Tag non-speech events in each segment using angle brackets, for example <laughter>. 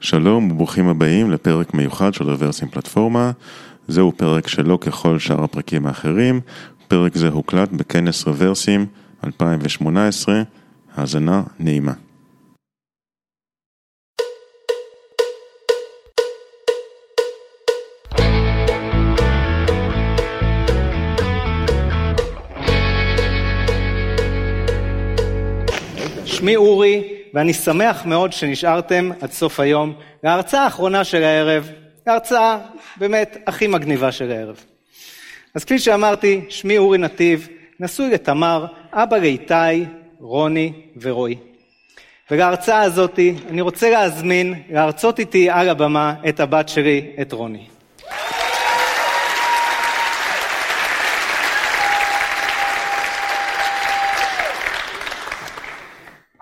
שלום וברוכים הבאים לפרק מיוחד של רוורסים פלטפורמה. זהו פרק שלא ככל שאר הפרקים האחרים. פרק זה הוקלט בכנס רוורסים 2018. האזנה נעימה. שמי אורי, ואני שמח מאוד שנשארתם עד סוף היום להרצאה האחרונה של הערב, ההרצאה באמת הכי מגניבה של הערב. אז כפי שאמרתי, שמי אורי נתיב, נשוי לתמר, אבא לאיתי, רוני ורועי. ולהרצאה הזאתי אני רוצה להזמין להרצות איתי על הבמה את הבת שלי, את רוני.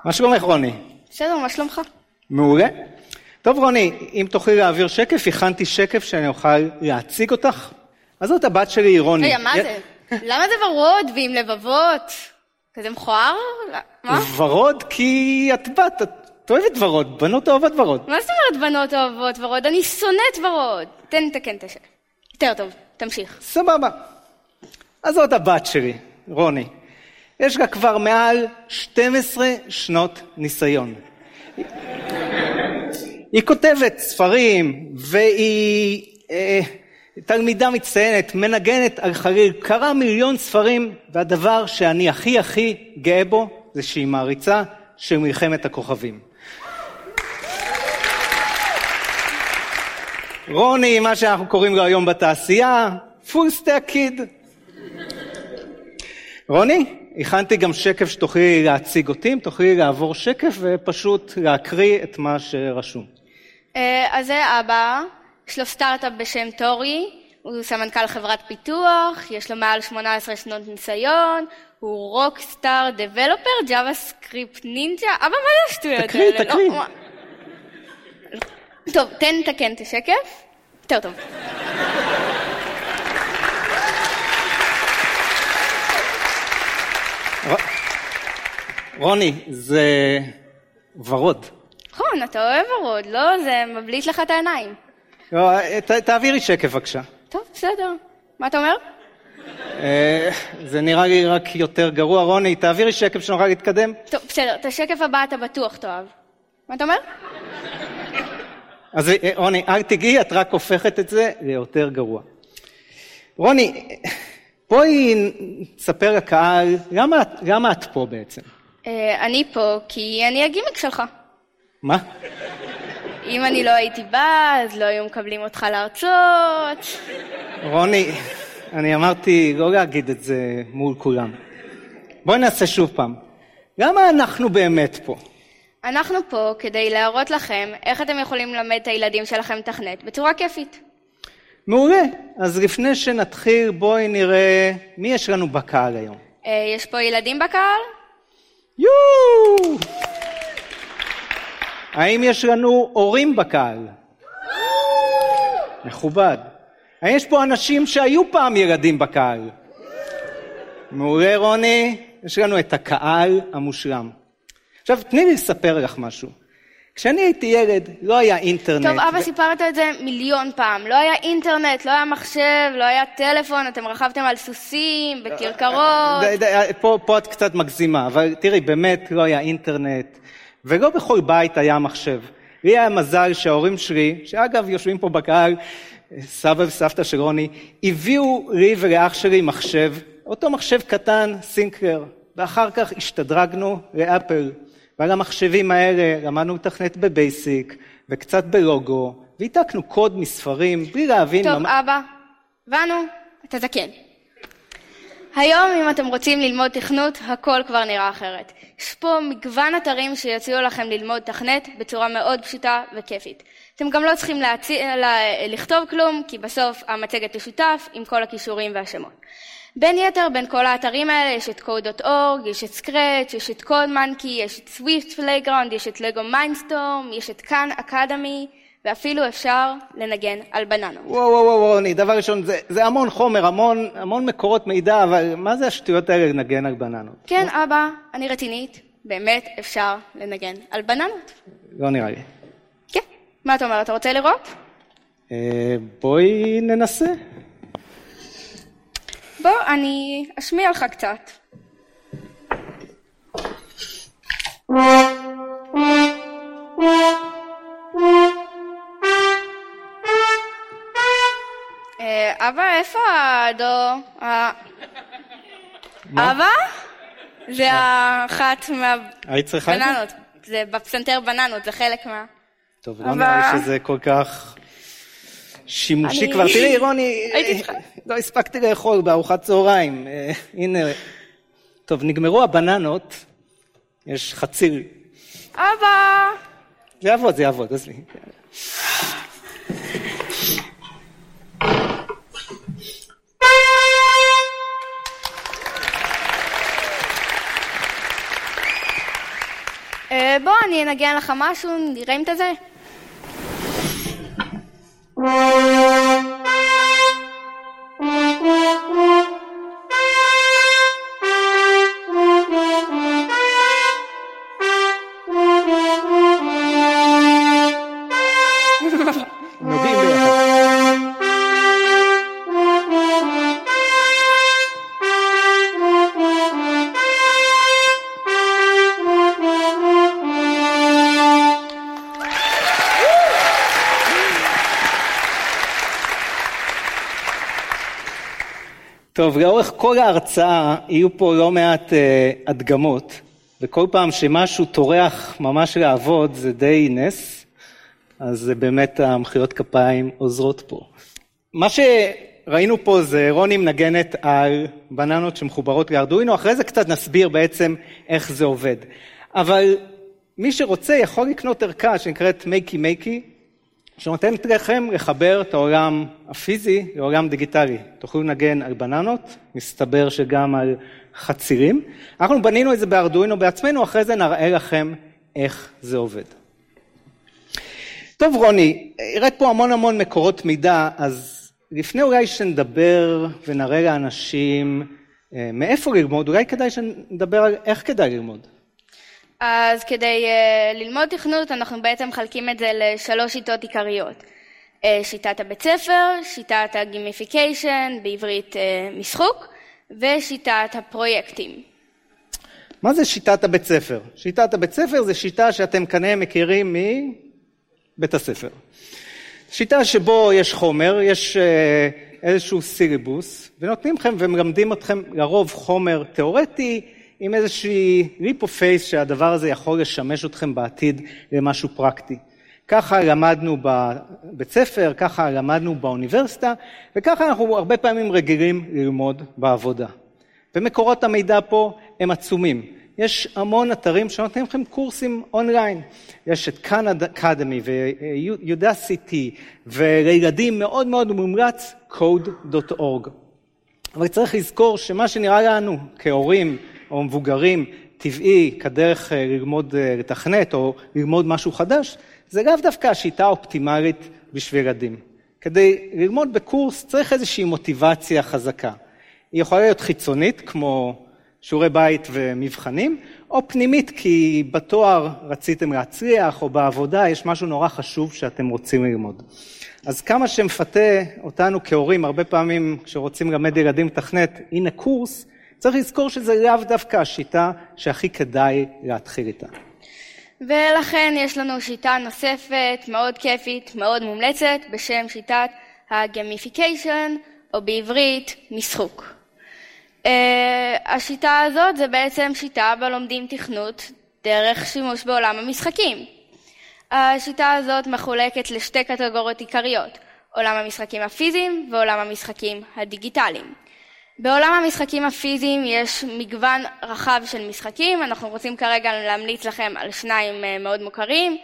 מה שלומך רוני? בסדר, מה שלומך? מעולה. טוב רוני, אם תוכלי להעביר שקף, הכנתי שקף שאני אוכל להציג אותך. אז זאת הבת שלי, רוני. רגע, מה זה? למה זה ורוד ועם לבבות? כזה מכוער? מה? ורוד כי את בת, את אוהבת ורוד, בנות אוהבות ורוד. מה זאת אומרת בנות אוהבות ורוד? אני שונאת ורוד. תן לתקן את השקף. יותר טוב, תמשיך. סבבה. אז זאת הבת שלי, רוני. יש לה כבר מעל 12 שנות ניסיון. היא כותבת ספרים, והיא אה, תלמידה מצטיינת, מנגנת על חליל, קרא מיליון ספרים, והדבר שאני הכי הכי גאה בו, זה שהיא מעריצה של מלחמת הכוכבים. רוני, מה שאנחנו קוראים לו היום בתעשייה, Full stack kid. רוני, הכנתי גם שקף שתוכלי להציג אותי, אם תוכלי לעבור שקף ופשוט להקריא את מה שרשום. אה, אז זה אבא, יש לו סטארט-אפ בשם טורי, הוא סמנכ"ל חברת פיתוח, יש לו מעל 18 שנות ניסיון, הוא rockstar developer, JavaScript ninja, אבא מה זה השטויות האלה? תקריא, תקריא. לא, מה- טוב, תן לתקן את השקף. יותר טוב. רוני, זה ורוד. נכון, אתה אוהב ורוד, לא? זה מבליט לך את העיניים. לא, תעבירי שקף בבקשה. טוב, בסדר. מה אתה אומר? אה, זה נראה לי רק יותר גרוע. רוני, תעבירי שקף שנוכל להתקדם. טוב, בסדר, את השקף הבא אתה בטוח תאהב. מה אתה אומר? אז אה, רוני, אל תגיעי, את רק הופכת את זה ליותר גרוע. רוני, בואי נספר לקהל, למה, למה את פה בעצם? אה, אני פה כי אני הגימיק שלך. מה? אם אני לא הייתי באה, אז לא היו מקבלים אותך להרצות. רוני, אני אמרתי לא להגיד את זה מול כולם. בואי נעשה שוב פעם. למה אנחנו באמת פה? אנחנו פה כדי להראות לכם איך אתם יכולים ללמד את הילדים שלכם לתכנת בצורה כיפית. מעולה. אז לפני שנתחיל, בואי נראה מי יש לנו בקהל היום. אה, יש פה ילדים בקהל? יואו! האם יש לנו הורים בקהל? מכובד. האם יש פה אנשים שהיו פעם ילדים בקהל? מעולה רוני, יש לנו את הקהל המושלם. עכשיו תני לי לספר לך משהו. כשאני הייתי ילד לא היה אינטרנט. טוב, אבא, ו- סיפרת את זה מיליון פעם. לא היה אינטרנט, לא היה מחשב, לא היה טלפון, אתם רכבתם על סוסים, בכרכרות. די, פה, פה את קצת מגזימה, אבל תראי, באמת לא היה אינטרנט, ולא בכל בית היה מחשב. לי היה מזל שההורים שלי, שאגב יושבים פה בקהל, סבא וסבתא של רוני, הביאו לי ולאח שלי מחשב, אותו מחשב קטן, סינקלר, ואחר כך השתדרגנו לאפל. ועל המחשבים האלה למדנו לתכנת בבייסיק, וקצת בלוגו, והעתקנו קוד מספרים, בלי להבין טוב, ממש- אבא, הבנו, אתה זקן. היום, אם אתם רוצים ללמוד תכנות, הכל כבר נראה אחרת. יש פה מגוון אתרים שיציעו לכם ללמוד תכנת בצורה מאוד פשוטה וכיפית. אתם גם לא צריכים להציע, לה, לכתוב כלום, כי בסוף המצגת תשותף עם כל הכישורים והשמות. בין יתר, בין כל האתרים האלה יש את code.org, יש את Scratch, יש את CodeMonkey, יש את Swift Playground, יש את לגו Mindstorm, יש את Khan Academy, ואפילו אפשר לנגן על בננות. וואו וואו וואו, רוני, דבר ראשון, זה, זה המון חומר, המון, המון מקורות מידע, אבל מה זה השטויות האלה לנגן על בננות? כן, אבא, אני רצינית, באמת אפשר לנגן על בננות. לא נראה לי. כן. מה אתה אומר, אתה רוצה לראות? אה, בואי ננסה. בוא, אני אשמיע לך קצת. אה, אבא, איפה הדו? אבא? זה אחת? מהבננות. זה בפסנתר בננות, זה חלק מה... טוב, לא נראה לי שזה כל כך שימושי כבר. תראי, רוני, הייתי אה, צריכה. לא הספקתי לאכול בארוחת צהריים. אה, הנה, טוב, נגמרו הבננות, יש חציר. אבא! זה יעבוד, זה יעבוד, עזבי. אה, בוא, אני אנגן לך משהו, נראה אם אתה זה. טוב, לאורך כל ההרצאה יהיו פה לא מעט אה, הדגמות, וכל פעם שמשהו טורח ממש לעבוד זה די נס, אז זה באמת המחיאות כפיים עוזרות פה. מה שראינו פה זה רוני מנגנת על בננות שמחוברות לארדואינו, אחרי זה קצת נסביר בעצם איך זה עובד. אבל מי שרוצה יכול לקנות ערכה שנקראת מייקי מייקי, שנותנת לכם לחבר את העולם הפיזי לעולם דיגיטלי. תוכלו לנגן על בננות, מסתבר שגם על חצירים. אנחנו בנינו את זה בארדואינו בעצמנו, אחרי זה נראה לכם איך זה עובד. טוב רוני, הראית פה המון המון מקורות מידע, אז לפני אולי שנדבר ונראה לאנשים אה, מאיפה ללמוד, אולי כדאי שנדבר על איך כדאי ללמוד. אז כדי uh, ללמוד תכנות אנחנו בעצם מחלקים את זה לשלוש שיטות עיקריות. Uh, שיטת הבית ספר, שיטת הגימיפיקיישן, בעברית uh, משחוק, ושיטת הפרויקטים. מה זה שיטת הבית ספר? שיטת הבית ספר זה שיטה שאתם כנראה מכירים מבית הספר. שיטה שבו יש חומר, יש אה, איזשהו סיליבוס, ונותנים לכם ומלמדים אתכם לרוב חומר תיאורטי, עם איזושהי leap of faith שהדבר הזה יכול לשמש אתכם בעתיד למשהו פרקטי. ככה למדנו בבית ספר, ככה למדנו באוניברסיטה, וככה אנחנו הרבה פעמים רגילים ללמוד בעבודה. ומקורות המידע פה הם עצומים. יש המון אתרים שנותנים לכם קורסים אונליין. יש את כאן אקדמי ויודסיטי, ולילדים מאוד מאוד מומלץ code.org. אבל צריך לזכור שמה שנראה לנו כהורים או מבוגרים טבעי כדרך אה, ללמוד אה, לתכנת או ללמוד משהו חדש, זה לאו דווקא השיטה האופטימלית בשביל ילדים. כדי ללמוד בקורס צריך איזושהי מוטיבציה חזקה. היא יכולה להיות חיצונית, כמו שיעורי בית ומבחנים, או פנימית, כי בתואר רציתם להצליח, או בעבודה יש משהו נורא חשוב שאתם רוצים ללמוד. אז כמה שמפתה אותנו כהורים, הרבה פעמים כשרוצים ללמד ילדים לתכנת, הנה קורס, צריך לזכור שזה לאו דווקא השיטה שהכי כדאי להתחיל איתה. ולכן יש לנו שיטה נוספת, מאוד כיפית, מאוד מומלצת, בשם שיטת הגמיפיקיישן, או בעברית, משחוק. Uh, השיטה הזאת זה בעצם שיטה בה לומדים תכנות דרך שימוש בעולם המשחקים. השיטה הזאת מחולקת לשתי קטגוריות עיקריות, עולם המשחקים הפיזיים ועולם המשחקים הדיגיטליים. בעולם המשחקים הפיזיים יש מגוון רחב של משחקים, אנחנו רוצים כרגע להמליץ לכם על שניים אה, מאוד מוכרים,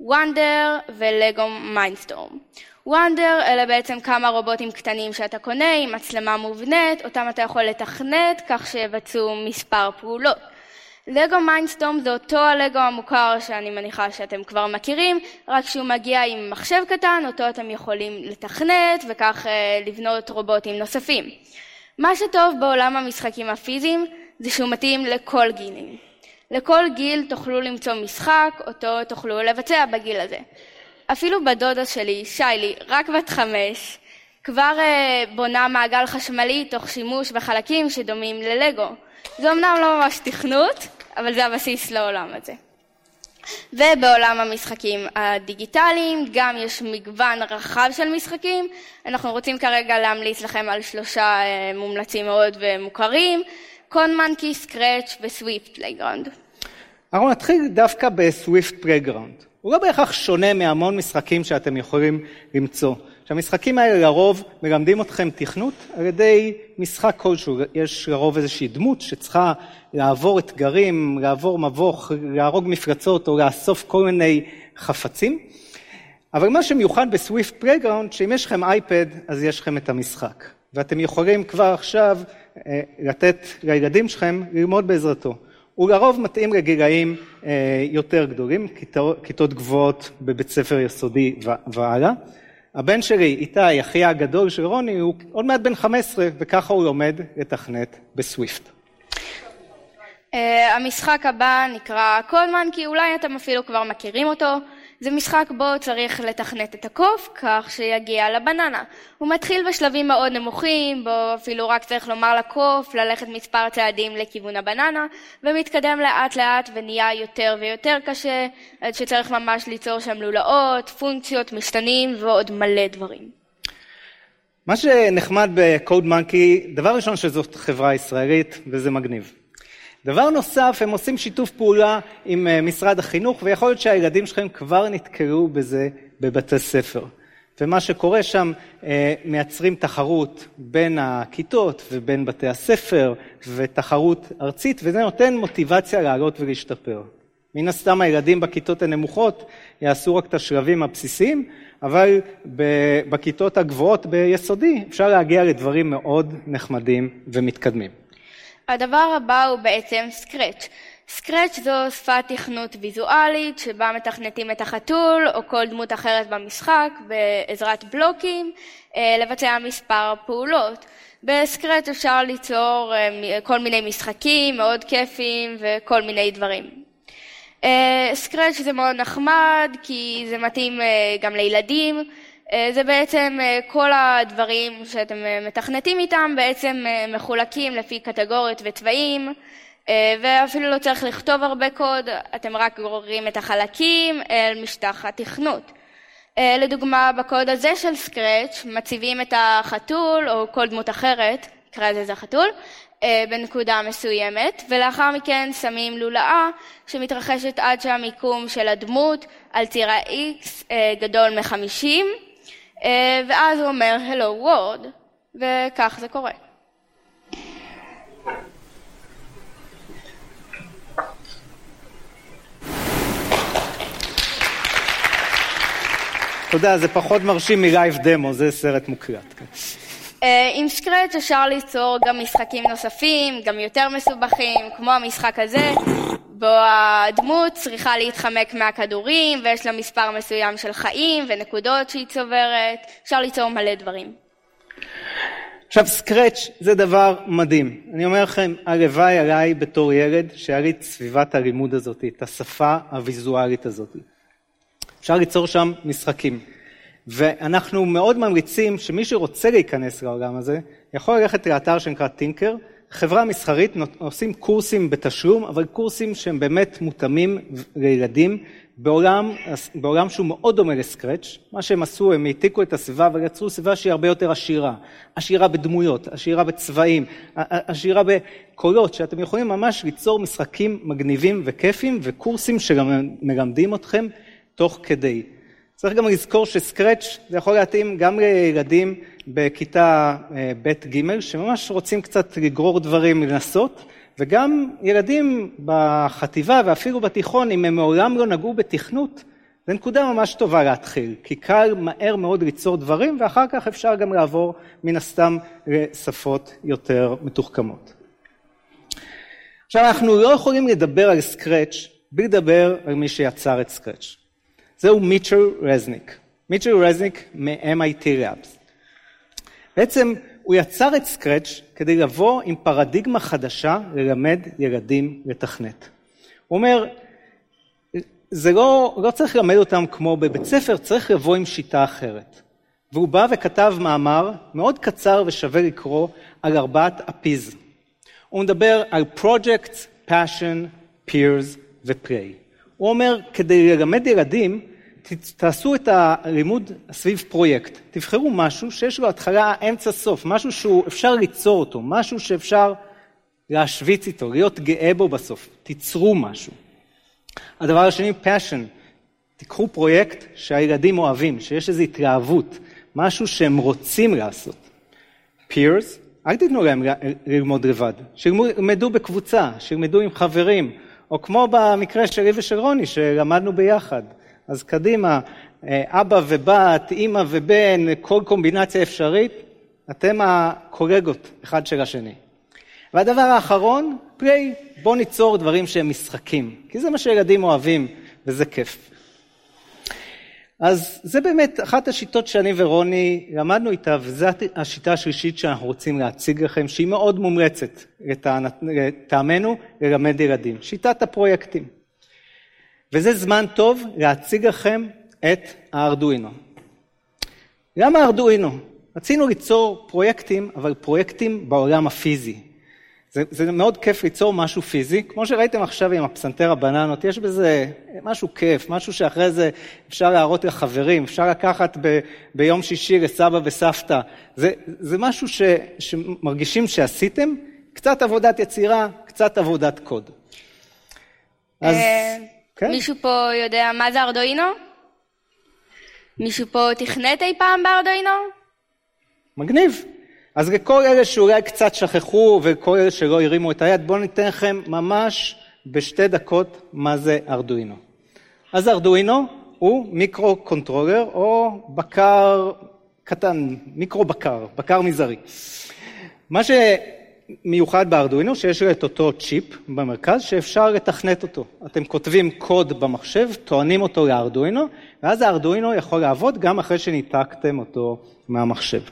Wonder ולגו Mindstorm. Wonder אלה בעצם כמה רובוטים קטנים שאתה קונה עם מצלמה מובנית, אותם אתה יכול לתכנת כך שיבצעו מספר פעולות. לגו Mindstorm זה אותו הלגו המוכר שאני מניחה שאתם כבר מכירים, רק שהוא מגיע עם מחשב קטן, אותו אתם יכולים לתכנת וכך אה, לבנות רובוטים נוספים. מה שטוב בעולם המשחקים הפיזיים זה שהוא מתאים לכל גילים. לכל גיל תוכלו למצוא משחק, אותו תוכלו לבצע בגיל הזה. אפילו בדודה שלי, שיילי, רק בת חמש, כבר uh, בונה מעגל חשמלי תוך שימוש בחלקים שדומים ללגו. זה אמנם לא ממש תכנות, אבל זה הבסיס לעולם הזה. ובעולם המשחקים הדיגיטליים גם יש מגוון רחב של משחקים. אנחנו רוצים כרגע להמליץ לכם על שלושה uh, מומלצים מאוד ומוכרים, CodeMonkey, Scratch ו Swift Playground. אנחנו נתחיל דווקא ב Swift Playground. הוא לא בהכרח שונה מהמון משחקים שאתם יכולים למצוא. שהמשחקים האלה לרוב מלמדים אתכם תכנות על ידי משחק כלשהו. יש לרוב איזושהי דמות שצריכה לעבור אתגרים, לעבור מבוך, להרוג מפלצות או לאסוף כל מיני חפצים. אבל מה שמיוחד ב Swift Playground, שאם יש לכם אייפד, אז יש לכם את המשחק. ואתם יכולים כבר עכשיו אה, לתת לילדים שלכם ללמוד בעזרתו. הוא לרוב מתאים לגילאים אה, יותר גדולים, כיתות גבוהות בבית ספר יסודי והלאה. הבן שלי, איתי, אחי הגדול של רוני, הוא עוד מעט בן 15, וככה הוא לומד לתכנת בסוויפט. Uh, המשחק הבא נקרא קולמן, כי אולי אתם אפילו כבר מכירים אותו. זה משחק בו צריך לתכנת את הקוף כך שיגיע לבננה. הוא מתחיל בשלבים מאוד נמוכים, בו אפילו רק צריך לומר לקוף ללכת מספר צעדים לכיוון הבננה, ומתקדם לאט לאט ונהיה יותר ויותר קשה, עד שצריך ממש ליצור שם לולאות, פונקציות, משתנים ועוד מלא דברים. מה שנחמד בקוד מנקי, דבר ראשון שזאת חברה ישראלית וזה מגניב. דבר נוסף, הם עושים שיתוף פעולה עם אה, משרד החינוך, ויכול להיות שהילדים שלכם כבר נתקלו בזה בבתי ספר. ומה שקורה שם, אה, מייצרים תחרות בין הכיתות ובין בתי הספר, ותחרות ארצית, וזה נותן מוטיבציה לעלות ולהשתפר. מן הסתם הילדים בכיתות הנמוכות יעשו רק את השלבים הבסיסיים, אבל בכיתות הגבוהות ביסודי אפשר להגיע לדברים מאוד נחמדים ומתקדמים. הדבר הבא הוא בעצם סקרץ'. סקרץ' זו שפת תכנות ויזואלית שבה מתכנתים את החתול או כל דמות אחרת במשחק בעזרת בלוקים אה, לבצע מספר פעולות. בסקרץ' אפשר ליצור אה, כל מיני משחקים מאוד כיפים וכל מיני דברים. אה, סקרץ' זה מאוד נחמד כי זה מתאים גם לילדים אה, זה בעצם אה, כל הדברים שאתם אה, מתכנתים איתם בעצם מחולקים לפי קטגוריות וצבעים ואפילו לא צריך לכתוב הרבה קוד, אתם רק גוררים את החלקים אל משטח התכנות. לדוגמה בקוד הזה של סקרץ' מציבים את החתול או כל דמות אחרת, נקרא לזה חתול, בנקודה מסוימת ולאחר מכן שמים לולאה שמתרחשת עד שהמיקום של הדמות על ציר ה-X גדול מחמישים אה, ואז הוא אומר Hello World, וכך זה קורה. אתה יודע, זה פחות מרשים מ live demo, זה סרט מוקלט. אה, עם Scratch אפשר ליצור גם משחקים נוספים, גם יותר מסובכים, כמו המשחק הזה, בו הדמות צריכה להתחמק מהכדורים ויש לה מספר מסוים של חיים ונקודות שהיא צוברת, אפשר ליצור מלא דברים. עכשיו Scratch זה דבר מדהים, אני אומר לכם הלוואי עליי בתור ילד שהיה לי את סביבת הלימוד הזאת, את השפה הוויזואלית הזאת. אפשר ליצור שם משחקים ואנחנו מאוד ממליצים שמי שרוצה להיכנס לעולם הזה יכול ללכת לאתר שנקרא טינקר חברה מסחרית עושים קורסים בתשלום, אבל קורסים שהם באמת מותאמים לילדים בעולם, בעולם שהוא מאוד דומה לסקרץ'. מה שהם עשו, הם העתיקו את הסביבה ויצרו סביבה שהיא הרבה יותר עשירה. עשירה בדמויות, עשירה בצבעים, עשירה בקולות, שאתם יכולים ממש ליצור משחקים מגניבים וכיפים וקורסים שגם מלמדים אתכם תוך כדי. צריך גם לזכור שסקרץ' זה יכול להתאים גם לילדים בכיתה אה, ב'-ג' שממש רוצים קצת לגרור דברים, לנסות, וגם ילדים בחטיבה ואפילו בתיכון, אם הם מעולם לא נגעו בתכנות, זו נקודה ממש טובה להתחיל, כי קל מהר מאוד ליצור דברים, ואחר כך אפשר גם לעבור מן הסתם לשפות יותר מתוחכמות. עכשיו, אנחנו לא יכולים לדבר על סקרץ' בלי לדבר על מי שיצר את סקרץ'. זהו מיטשל רזניק. מיטשל רזניק מ-MIT Labs. בעצם הוא יצר את סקרץ' כדי לבוא עם פרדיגמה חדשה ללמד ילדים לתכנת. הוא אומר, זה לא, לא צריך ללמד אותם כמו בבית ספר, צריך לבוא עם שיטה אחרת. והוא בא וכתב מאמר מאוד קצר ושווה לקרוא על ארבעת הפיז. הוא מדבר על projects, passion, peers ו-play. הוא אומר, כדי ללמד ילדים, תעשו את הלימוד סביב פרויקט. תבחרו משהו שיש לו התחלה, אמצע, סוף, משהו שאפשר ליצור אותו, משהו שאפשר להשוויץ איתו, להיות גאה בו בסוף. תיצרו משהו. הדבר השני, passion. תיקחו פרויקט שהילדים אוהבים, שיש איזו התלהבות, משהו שהם רוצים לעשות. peers, אל תיתנו להם ללמוד לבד, שילמדו בקבוצה, שילמדו עם חברים, או כמו במקרה שלי ושל רוני, שלמדנו ביחד. אז קדימה, אבא ובת, אימא ובן, כל קומבינציה אפשרית, אתם הקולגות אחד של השני. והדבר האחרון, פליי, בואו ניצור דברים שהם משחקים, כי זה מה שילדים אוהבים וזה כיף. אז זה באמת אחת השיטות שאני ורוני למדנו איתה, וזו השיטה השלישית שאנחנו רוצים להציג לכם, שהיא מאוד מומלצת לטעמנו ללמד ילדים, שיטת הפרויקטים. וזה זמן טוב להציג לכם את הארדואינו. למה הארדואינו? רצינו ליצור פרויקטים, אבל פרויקטים בעולם הפיזי. זה, זה מאוד כיף ליצור משהו פיזי, כמו שראיתם עכשיו עם הפסנתר הבננות, יש בזה משהו כיף, משהו שאחרי זה אפשר להראות לחברים, אפשר לקחת ב, ביום שישי לסבא וסבתא, זה, זה משהו ש, שמרגישים שעשיתם, קצת עבודת יצירה, קצת עבודת קוד. אז, אה, כן? מישהו פה יודע מה זה ארדואינו? מישהו פה תכנת אי פעם בארדואינו? מגניב. אז לכל אלה שאולי קצת שכחו וכל אלה שלא הרימו את היד, בואו ניתן לכם ממש בשתי דקות מה זה Arduino. אז Arduino הוא microcontroller או בקר קטן, מיקרו בקר, בקר מזערי. מה שמיוחד ב Arduino שיש את אותו צ'יפ במרכז שאפשר לתכנת אותו. אתם כותבים קוד במחשב, טוענים אותו ל Arduino ואז ה Arduino יכול לעבוד גם אחרי שניתקתם אותו מהמחשב.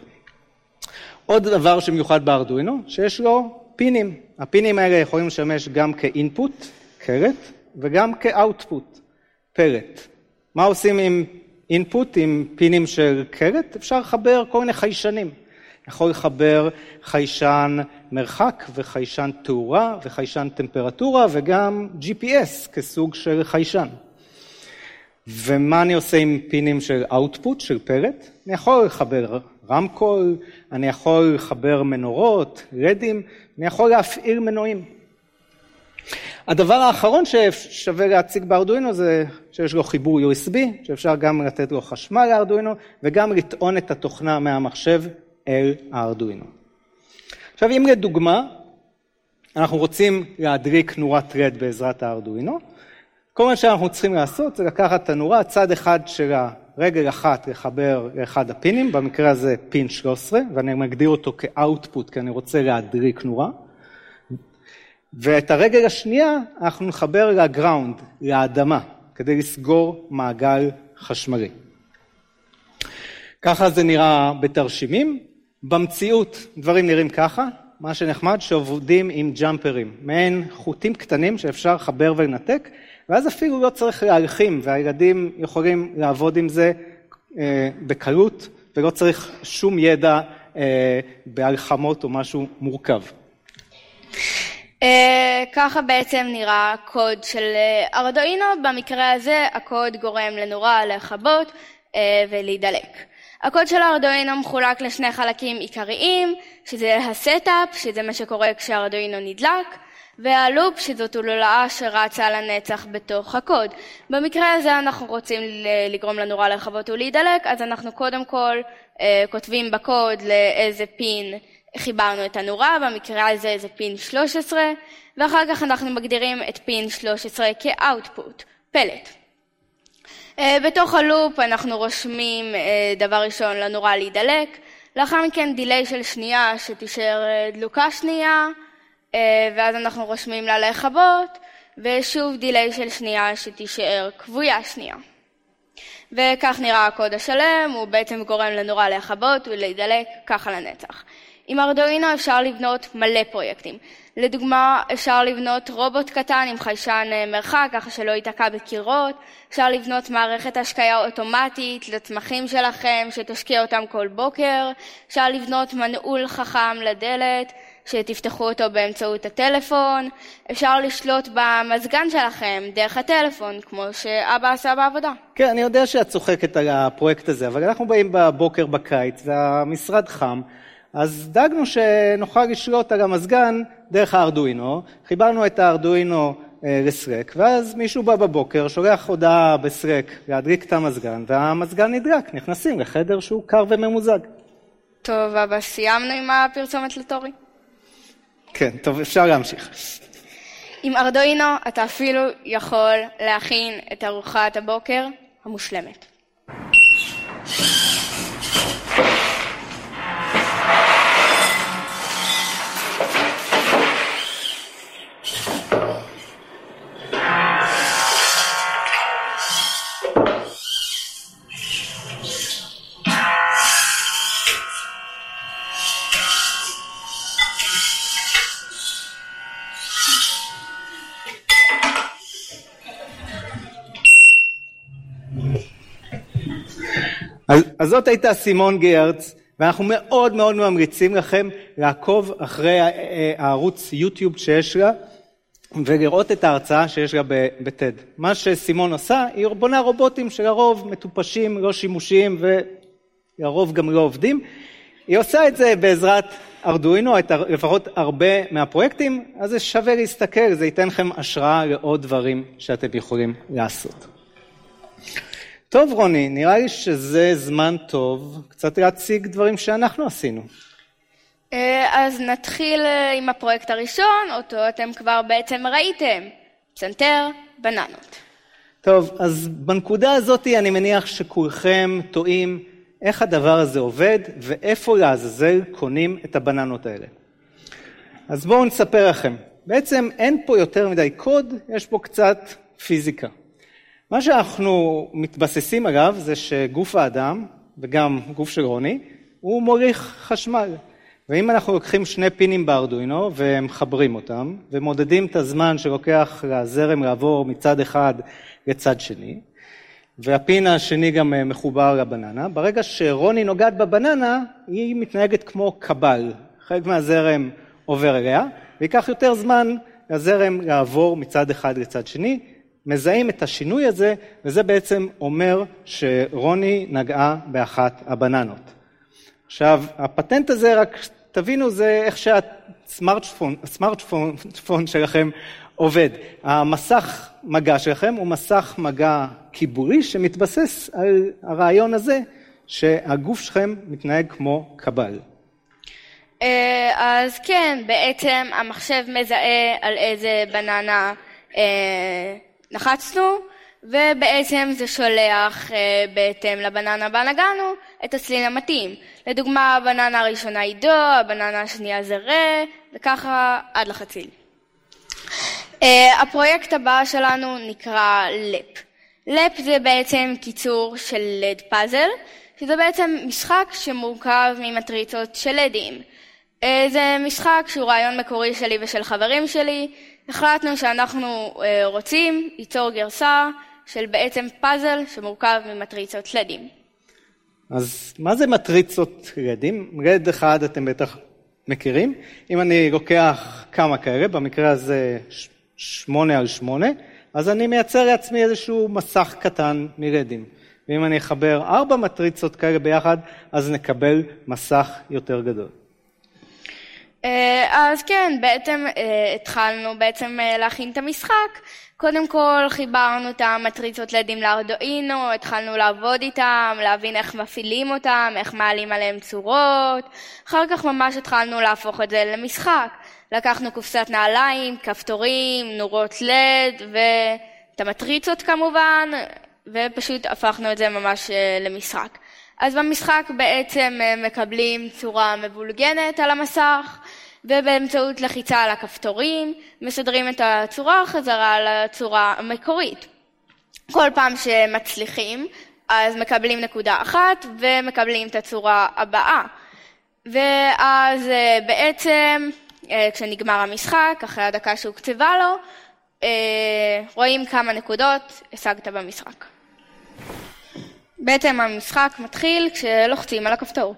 עוד דבר שמיוחד ב Arduino, שיש לו פינים. הפינים האלה יכולים לשמש גם כ input, קרת, וגם כאוטפוט, פרט. מה עושים עם אינפוט, עם פינים של קרת? אפשר לחבר כל מיני חיישנים. יכול לחבר חיישן מרחק וחיישן תאורה וחיישן טמפרטורה וגם GPS כסוג של חיישן. ומה אני עושה עם פינים של output, של פרט? אני יכול לחבר רמקול, אני יכול לחבר מנורות, רדים, אני יכול להפעיל מנועים. הדבר האחרון ששווה להציג בארדואינו זה שיש לו חיבור USB, שאפשר גם לתת לו חשמל לארדואינו וגם לטעון את התוכנה מהמחשב אל הארדואינו. עכשיו אם לדוגמה אנחנו רוצים להדריק נורת רד בעזרת הארדואינו, כל מה שאנחנו צריכים לעשות זה לקחת את הנורה, צד אחד של רגל אחת לחבר לאחד הפינים, במקרה הזה פין 13, ואני מגדיר אותו כאוטפוט כי אני רוצה להדריק נורה. ואת הרגל השנייה אנחנו נחבר לגראונד, לאדמה, כדי לסגור מעגל חשמלי. ככה זה נראה בתרשימים. במציאות דברים נראים ככה, מה שנחמד שעובדים עם ג'אמפרים, מעין חוטים קטנים שאפשר לחבר ולנתק, ואז אפילו לא צריך להלחים, והילדים יכולים לעבוד עם זה אה, בקלות, ולא צריך שום ידע אה, בהלחמות או משהו מורכב. אה, ככה בעצם נראה הקוד של Arduino, במקרה הזה הקוד גורם לנורה לכבות ולהידלק. הקוד של Arduino מחולק לשני חלקים עיקריים, שזה ה setup, שזה מה שקורה כש Arduino נדלק, וה loop שזאת לולאה שרצה לנצח בתוך הקוד. במקרה הזה אנחנו רוצים לגרום לנורה לכבות ולהידלק, אז אנחנו קודם כל אה, כותבים בקוד לאיזה פין חיברנו את הנורה, במקרה הזה זה פין 13, ואחר כך אנחנו מגדירים את פין 13 כאוטפוט, פלט. אה, בתוך הלופ אנחנו רושמים אה, דבר ראשון לנורה להידלק, לאחר מכן דיליי של שנייה שתישאר דלוקה שנייה, אה, ואז אנחנו רושמים לה לכבות, ושוב דיליי של שנייה שתישאר כבויה שנייה. וכך נראה הקוד השלם, הוא בעצם גורם לנורה לכבות ולהידלק ככה לנצח. עם ארדואינו אפשר לבנות מלא פרויקטים. לדוגמה, אפשר לבנות רובוט קטן עם חיישן אה, מרחק, ככה שלא ייתקע בקירות, אפשר לבנות מערכת השקיה אוטומטית לצמחים שלכם, שתשקיע אותם כל בוקר, אפשר לבנות מנעול חכם לדלת, שתפתחו אותו באמצעות הטלפון, אפשר לשלוט במזגן שלכם דרך הטלפון, כמו שאבא עשה בעבודה. כן, אני יודע שאת צוחקת על הפרויקט הזה, אבל אנחנו באים בבוקר בקיץ והמשרד חם. אז דאגנו שנוכל לשלוט על המזגן דרך הארדואינו, חיברנו את הארדואינו אה, לסרק, ואז מישהו בא בבוקר, שולח הודעה בסרק להדליק את המזגן, והמזגן נדלק, נכנסים לחדר שהוא קר וממוזג. טוב, אבא, סיימנו עם הפרסומת לתורי? כן, טוב, אפשר להמשיך. עם ארדואינו אתה אפילו יכול להכין את ארוחת הבוקר המושלמת. אז, זאת הייתה סימון גרץ, ואנחנו מאוד מאוד ממריצים לכם לעקוב אחרי הערוץ יוטיוב שיש לה ולראות את ההרצאה שיש לה בטד. מה שסימון עושה, היא בונה רובוטים שלרוב מטופשים, לא שימושיים ולרוב גם לא עובדים. היא עושה את זה בעזרת ארדואינו, לפחות הרבה מהפרויקטים, אז זה שווה להסתכל, זה ייתן לכם השראה לעוד דברים שאתם יכולים לעשות. טוב רוני, נראה לי שזה זמן טוב קצת להציג דברים שאנחנו עשינו. אה, אז נתחיל אה, עם הפרויקט הראשון, אותו אתם כבר בעצם ראיתם, פסנתר בננות. טוב, אז בנקודה הזאת אני מניח שכולכם טועים איך הדבר הזה עובד ואיפה לעזאזל קונים את הבננות האלה. אז בואו נספר לכם. בעצם אין פה יותר מדי קוד, יש פה קצת פיזיקה. מה שאנחנו מתבססים עליו זה שגוף האדם, וגם גוף של רוני, הוא מוליך חשמל. ואם אנחנו לוקחים שני פינים בארדואינו ומחברים אותם, ומודדים את הזמן שלוקח לזרם לעבור מצד אחד לצד שני, והפין השני גם אה, מחובר לבננה, ברגע שרוני נוגעת בבננה, היא מתנהגת כמו קבל. חלק מהזרם עובר אליה, וייקח יותר זמן לזרם לעבור מצד אחד לצד שני, מזהים את השינוי הזה, וזה בעצם אומר שרוני נגעה באחת הבננות. עכשיו, הפטנט הזה, רק תבינו, זה איך שהסמארטפון הסמארטפון שלכם עובד. המסך מגע שלכם הוא מסך מגע קיבורי שמתבסס על הרעיון הזה שהגוף שלכם מתנהג כמו קבל. אה, אז כן, בעצם המחשב מזהה על איזה בננה אה, לחצנו, ובעצם זה שולח אה, בהתאם לבננה בה נגענו את הסלין המתאים. לדוגמה, הבננה הראשונה היא דו, הבננה השנייה זה רה, וככה עד לחציל. אה, הפרויקט הבא שלנו נקרא לפ. לפ זה בעצם קיצור של לד פאזל, שזה בעצם משחק שמורכב ממטריצות של לדים. אה, זה משחק שהוא רעיון מקורי שלי ושל חברים שלי, החלטנו שאנחנו אה, רוצים ליצור גרסה של בעצם פאזל שמורכב ממטריצות לדים. אז מה זה מטריצות לדים? רד אחד אתם בטח מכירים. אם אני לוקח כמה כאלה, במקרה הזה שמונה על שמונה, אז אני מייצר לעצמי איזשהו מסך קטן מרדים. ואם אני אחבר ארבע מטריצות כאלה ביחד, אז נקבל מסך יותר גדול. אה, אז כן, בעצם אה, התחלנו בעצם אה, להכין את המשחק. קודם כל חיברנו את המטריצות לדים לארדואינו, התחלנו לעבוד איתם, להבין איך מפעילים אותם, איך מעלים עליהם צורות. אחר כך ממש התחלנו להפוך את זה למשחק. לקחנו קופסת נעליים, כפתורים, נורות לד ואת המטריצות כמובן, ופשוט הפכנו את זה ממש למשחק. אז במשחק בעצם מקבלים צורה מבולגנת על המסך, ובאמצעות לחיצה על הכפתורים מסדרים את הצורה חזרה לצורה המקורית. כל פעם שמצליחים אז מקבלים נקודה אחת ומקבלים את הצורה הבאה. ואז אה, בעצם אה, כשנגמר המשחק, אחרי הדקה שהוקצבה לו, אה, רואים כמה נקודות השגת במשחק. בעצם המשחק מתחיל כשלוחצים על הכפתור.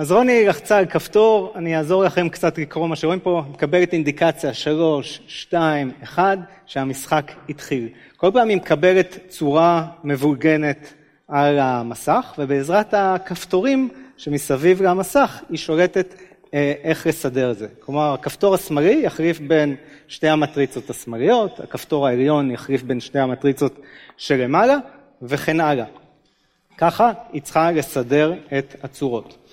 אז רוני לחצה על כפתור, אני אעזור לכם קצת לקרוא מה שרואים פה, מקבלת אינדיקציה 3, 2, 1, שהמשחק התחיל. כל פעם היא מקבלת צורה מבולגנת על המסך, ובעזרת הכפתורים שמסביב למסך היא שולטת אה, איך לסדר את זה. כלומר, הכפתור השמאלי יחליף בין שתי המטריצות השמאליות, הכפתור העליון יחליף בין שתי המטריצות שלמעלה, וכן הלאה. ככה היא צריכה לסדר את הצורות.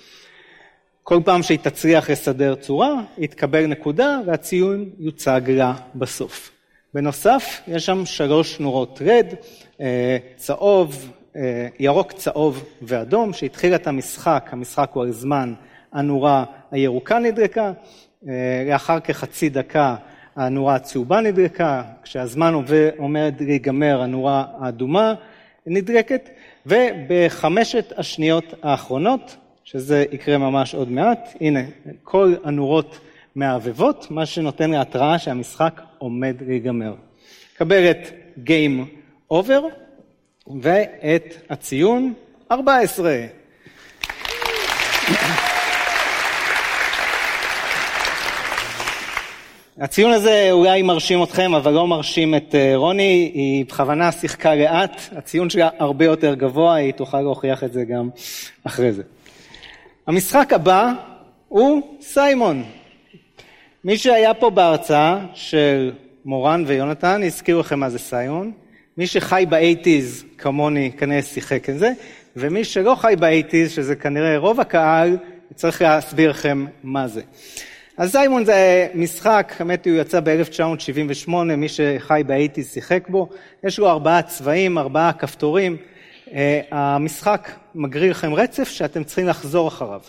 כל פעם שהיא תצליח לסדר צורה, היא תקבל נקודה והציון יוצג לה בסוף. בנוסף, יש שם שלוש נורות רד, אה, צהוב, אה, ירוק, צהוב ואדום, שהתחיל את המשחק, המשחק הוא על זמן, הנורה הירוקה נדרקה, אה, לאחר כחצי דקה הנורה הצהובה נדרקה, כשהזמן עומד להיגמר הנורה האדומה נדרקת, ובחמשת השניות האחרונות, שזה יקרה ממש עוד מעט, הנה כל הנורות מעבבות, מה שנותן להתראה שהמשחק עומד להיגמר. קבל את Game Over ואת הציון 14. הציון הזה אולי מרשים אתכם, אבל לא מרשים את אה, רוני, היא בכוונה שיחקה לאט, הציון שלה הרבה יותר גבוה, היא תוכל להוכיח את זה גם אחרי זה. המשחק הבא הוא סיימון. מי שהיה פה בהרצאה של מורן ויונתן, הזכירו לכם מה זה סיימון. מי שחי ב eighties כמוני כנראה שיחק את זה, ומי שלא חי ב eighties, שזה כנראה רוב הקהל, צריך להסביר לכם מה זה. אז Simon זה משחק, האמת הוא יצא ב-1978, מי שחי ב eighties שיחק בו, יש לו ארבעה צבעים, ארבעה כפתורים, המשחק מגריל לכם רצף שאתם צריכים לחזור אחריו.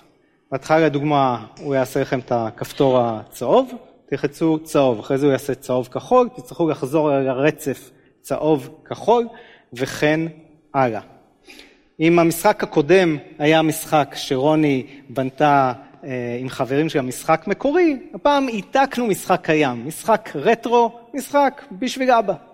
בהתחלה לדוגמה הוא יעשה לכם את הכפתור הצהוב, תלחצו צהוב, אחרי זה הוא יעשה צהוב כחול, תצטרכו לחזור על הרצף צהוב כחול וכן הלאה. אם המשחק הקודם היה משחק שרוני בנתה אה, עם חברים של המשחק מקורי, הפעם העתקנו משחק קיים, משחק רטרו, משחק בשביל אבא.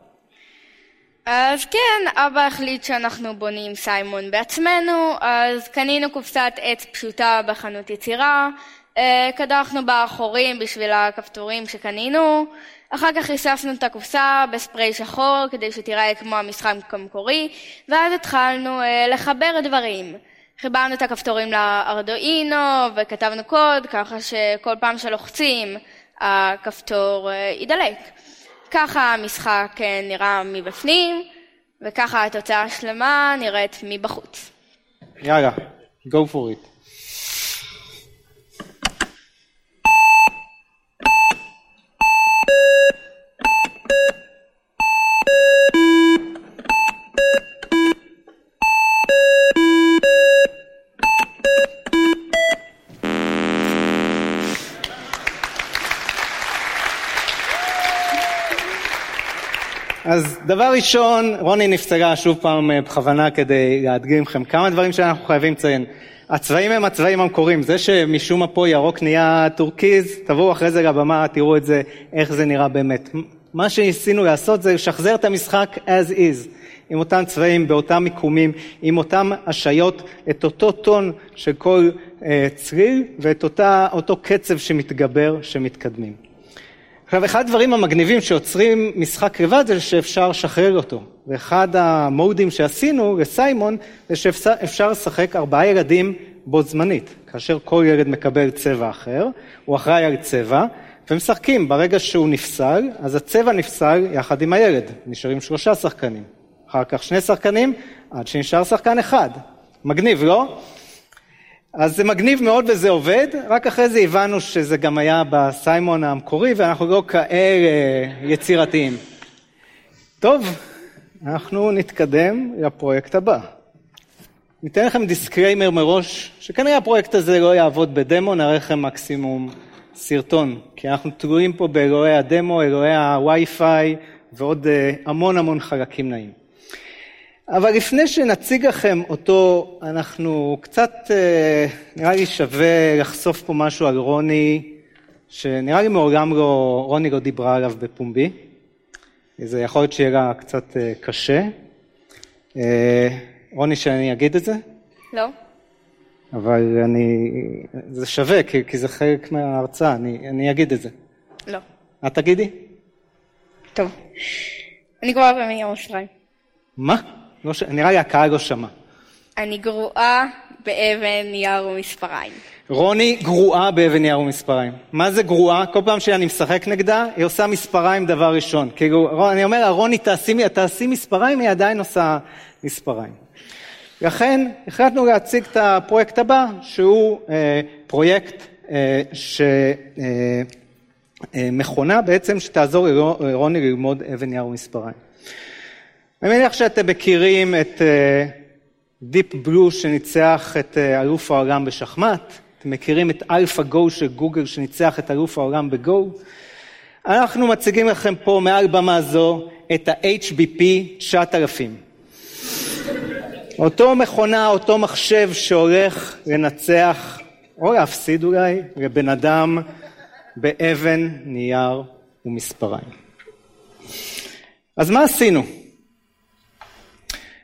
אז כן, אבא החליט שאנחנו בונים סיימון בעצמנו, אז קנינו קופסת עץ פשוטה בחנות יצירה, אה, קדחנו בה חורים בשביל הכפתורים שקנינו, אחר כך ריססנו את הקופסה בספרי שחור כדי שתיראה כמו המשחק המקורי, ואז התחלנו אה, לחבר דברים. חיברנו את הכפתורים לארדואינו וכתבנו קוד ככה שכל פעם שלוחצים הכפתור אה, ידלק. ככה המשחק אה, נראה מבפנים, וככה התוצאה השלמה נראית מבחוץ. יאללה, go for it. דבר ראשון, רוני נפסלה שוב פעם אה, בכוונה כדי להדגים לכם כמה דברים שאנחנו חייבים לציין. הצבעים הם הצבעים המקוריים, זה שמשום מה פה ירוק נהיה טורקיז, תבואו אחרי זה לבמה, תראו את זה, איך זה נראה באמת. מה שניסינו לעשות זה לשחזר את המשחק as is, עם אותם צבעים, באותם מיקומים, עם אותם השעיות, את אותו טון של כל אה, צליל ואת אותה, אותו קצב שמתגבר, שמתקדמים. עכשיו, אחד הדברים המגניבים שיוצרים משחק לבד זה שאפשר לשחרר אותו. ואחד המודים שעשינו לסיימון זה שאפשר לשחק ארבעה ילדים בו זמנית. כאשר כל ילד מקבל צבע אחר, הוא אחראי על צבע, ומשחקים. ברגע שהוא נפסל, אז הצבע נפסל יחד עם הילד. נשארים שלושה שחקנים. אחר כך שני שחקנים, עד שנשאר שחקן אחד. מגניב, לא? אז זה מגניב מאוד וזה עובד, רק אחרי זה הבנו שזה גם היה בסיימון המקורי ואנחנו לא כאלה יצירתיים. טוב, אנחנו נתקדם לפרויקט הבא. ניתן לכם disclaimer מראש, שכנראה הפרויקט הזה לא יעבוד בדמו, נראה לכם מקסימום סרטון, כי אנחנו תלויים פה באלוהי הדמו, אלוהי הווי-פיי ועוד אה, המון המון חלקים נעים. אבל לפני שנציג לכם אותו, אנחנו קצת, אה, נראה לי שווה לחשוף פה משהו על רוני שנראה לי מעולם לא, רוני לא דיברה עליו בפומבי. זה יכול להיות שיהיה לה קצת אה, קשה. אה, רוני, שאני אגיד את זה? לא. אבל אני... זה שווה, כי, כי זה חלק מההרצאה, אני, אני אגיד את זה. לא. את תגידי? טוב. אני גרועה בירושלים. מה? לא ש... נראה לי הקהל לא שמע. אני גרועה באבן, נייר ומספריים. רוני גרועה באבן נייר ומספריים. מה זה גרועה? כל פעם שאני משחק נגדה, היא עושה מספריים דבר ראשון. כאילו, אני אומר לה, רוני, תעשי, תעשי מספריים, היא עדיין עושה מספריים. לכן החלטנו להציג את הפרויקט הבא, שהוא אה, פרויקט אה, שמכונה אה, אה, בעצם שתעזור לרוני ללמוד אבן נייר ומספריים. אני מניח שאתם מכירים את Deep Blue שניצח את אלוף העולם בשחמט, אתם מכירים את AlphaGo של גוגל שניצח את אלוף העולם בגו. אנחנו מציגים לכם פה מעל במה זו את ה-HBP 9000. אותו מכונה, אותו מחשב שהולך לנצח, או להפסיד אולי, לבן אדם באבן, נייר ומספריים. אז מה עשינו?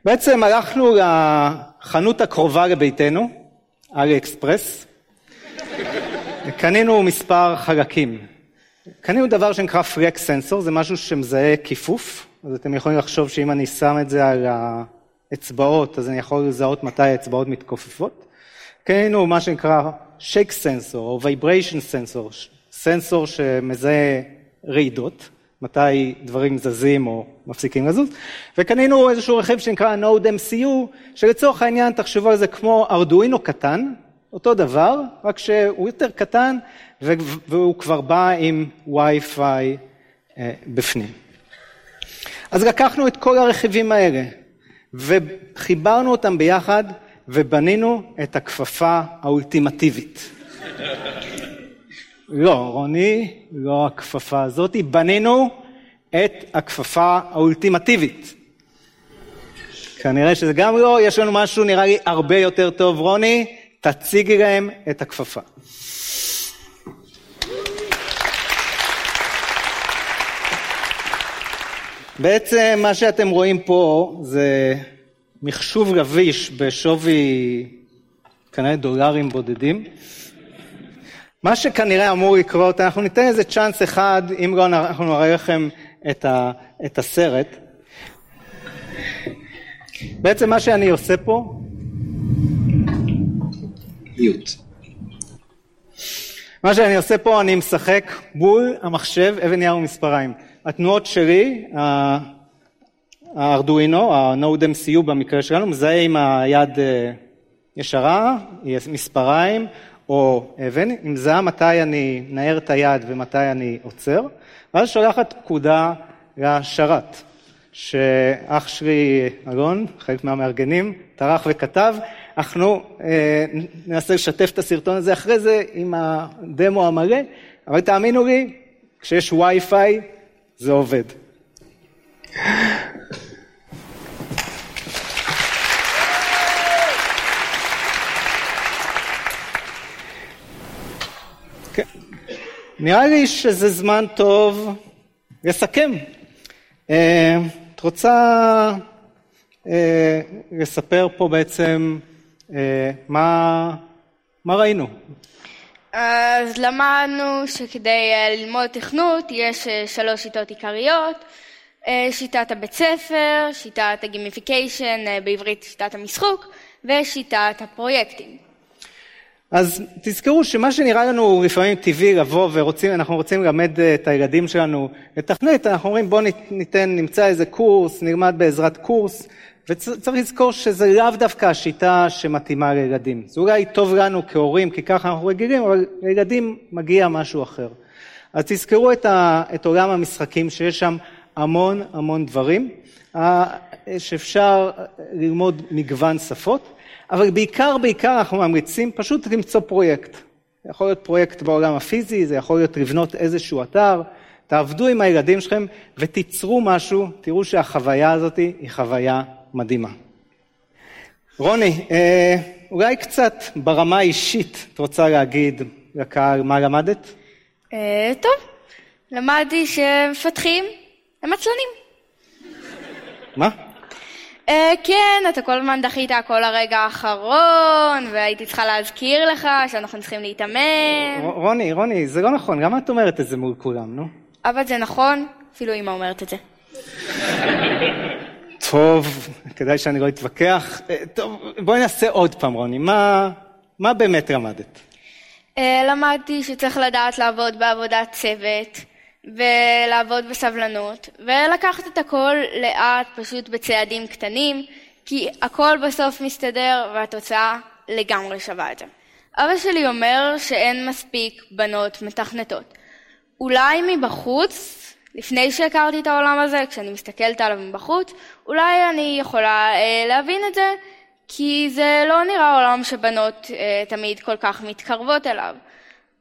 בעצם הלכנו לחנות הקרובה לביתנו, אלי אקספרס, קנינו מספר חלקים. קנינו דבר שנקרא פרק סנסור, זה משהו שמזהה כיפוף, אז אתם יכולים לחשוב שאם אני שם את זה על האצבעות, אז אני יכול לזהות מתי האצבעות מתכופפות. קנינו מה שנקרא shake sensor או vibration sensor, סנסור שמזהה רעידות. מתי דברים זזים או מפסיקים לזוז, וקנינו איזשהו רכיב שנקרא Node MCU, שלצורך העניין תחשבו על זה כמו Arduino קטן, אותו דבר, רק שהוא יותר קטן והוא כבר בא עם וי-פיי אה, בפנים. אז לקחנו את כל הרכיבים האלה וחיברנו אותם ביחד ובנינו את הכפפה האולטימטיבית. לא, רוני, לא הכפפה הזאת, בנינו את הכפפה האולטימטיבית. כנראה שזה גם לא, יש לנו משהו נראה לי הרבה יותר טוב. רוני, תציגי להם את הכפפה. בעצם מה שאתם רואים פה זה מחשוב רביש בשווי כנראה דולרים בודדים. מה שכנראה אמור לקרות, אנחנו ניתן איזה צ'אנס אחד, אם לא אנחנו נראה לכם את, ה, את הסרט. בעצם מה שאני עושה פה, מיוט. מה שאני עושה פה, אני משחק מול המחשב אבן נייר ומספריים. התנועות שלי, הארדואינו, ה-Node MCU במקרה שלנו, מזהה עם היד אה, ישרה, מספריים, או אבן, אם זהה מתי אני נער את היד ומתי אני עוצר, ואז שולחת פקודה לשרת, שאח שלי אלון, חלק מהמארגנים, טרח וכתב, אנחנו אה, ננסה לשתף את הסרטון הזה אחרי זה עם הדמו המלא, אבל תאמינו לי, כשיש וי-פיי זה עובד. נראה לי שזה זמן טוב לסכם. אה, את רוצה אה, לספר פה בעצם אה, מה, מה ראינו? אז למדנו שכדי ללמוד תכנות יש שלוש שיטות עיקריות, שיטת הבית ספר, שיטת הגימיפיקיישן, בעברית שיטת המשחוק, ושיטת הפרויקטים. אז תזכרו שמה שנראה לנו לפעמים טבעי לבוא ורוצים, אנחנו רוצים ללמד אה, את הילדים שלנו לתכנת, אנחנו אומרים בואו ניתן, נמצא איזה קורס, נלמד בעזרת קורס, וצריך לזכור שזה לאו דווקא השיטה שמתאימה לילדים. זה אולי טוב לנו כהורים, כי ככה אנחנו רגילים, אבל לילדים מגיע משהו אחר. אז תזכרו את, ה, את עולם המשחקים, שיש שם המון המון דברים, אה, שאפשר ללמוד מגוון שפות. אבל בעיקר בעיקר אנחנו ממליצים פשוט למצוא פרויקט. זה יכול להיות פרויקט בעולם הפיזי, זה יכול להיות לבנות איזשהו אתר, תעבדו עם הילדים שלכם ותיצרו משהו, תראו שהחוויה הזאת היא חוויה מדהימה. רוני, אה, אולי קצת ברמה האישית את רוצה להגיד לקהל מה למדת? אה, טוב, למדתי שמפתחים הם עצלנים. מה? אה, כן, אתה כל הזמן דחית הכל לרגע האחרון, והייתי צריכה להזכיר לך שאנחנו צריכים להתאמן. רוני, רוני, זה לא נכון, גם את אומרת את זה מול כולם, נו. אבל זה נכון, אפילו אמא אומרת את זה. <laughs> טוב, כדאי שאני לא אתווכח. אה, טוב, בואי נעשה עוד פעם, רוני. מה, מה באמת למדת? אה, למדתי שצריך לדעת לעבוד בעבודת צוות, ולעבוד בסבלנות, ולקחת את הכל לאט, פשוט בצעדים קטנים, כי הכל בסוף מסתדר והתוצאה לגמרי שווה את זה. אבא שלי אומר שאין מספיק בנות מתכנתות. אולי מבחוץ, לפני שהכרתי את העולם הזה, כשאני מסתכלת עליו מבחוץ, אולי אני יכולה אה, להבין את זה, כי זה לא נראה עולם שבנות אה, תמיד כל כך מתקרבות אליו.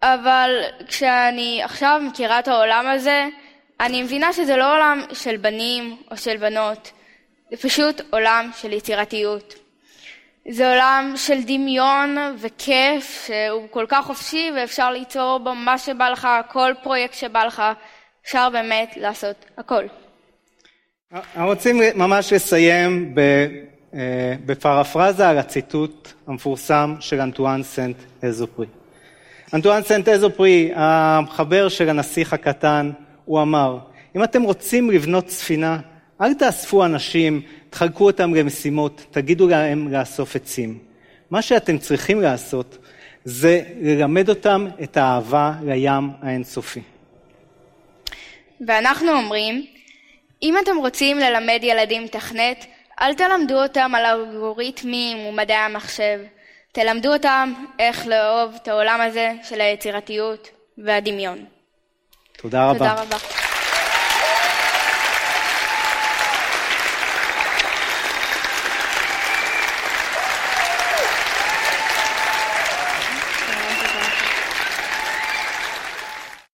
אבל כשאני עכשיו מכירה את העולם הזה, אני מבינה שזה לא עולם של בנים או של בנות, זה פשוט עולם של יצירתיות. זה עולם של דמיון וכיף שהוא כל כך חופשי ואפשר ליצור בו מה שבא לך, כל פרויקט שבא לך, אפשר באמת לעשות הכל. אנחנו רוצים ממש לסיים אה, בפרפרזה על הציטוט המפורסם של אנטואן סנט אזופרי. אנטואן סנט אזופרי, המחבר של הנסיך הקטן, הוא אמר, אם אתם רוצים לבנות ספינה, אל תאספו אנשים, תחלקו אותם למשימות, תגידו להם לאסוף עצים. מה שאתם צריכים לעשות זה ללמד אותם את האהבה לים האינסופי. ואנחנו אומרים, אם אתם רוצים ללמד ילדים תכנת, אל תלמדו אותם על אלגוריתמים ומדעי המחשב. תלמדו אותם איך לאהוב את העולם הזה של היצירתיות והדמיון. תודה רבה. תודה רבה.